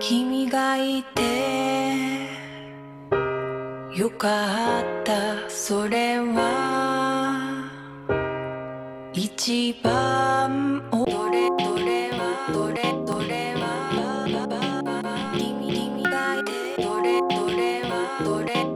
君がいてよかったそれは一番おどれどれはどれどれは君がいてどれどれはどれ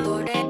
Lord.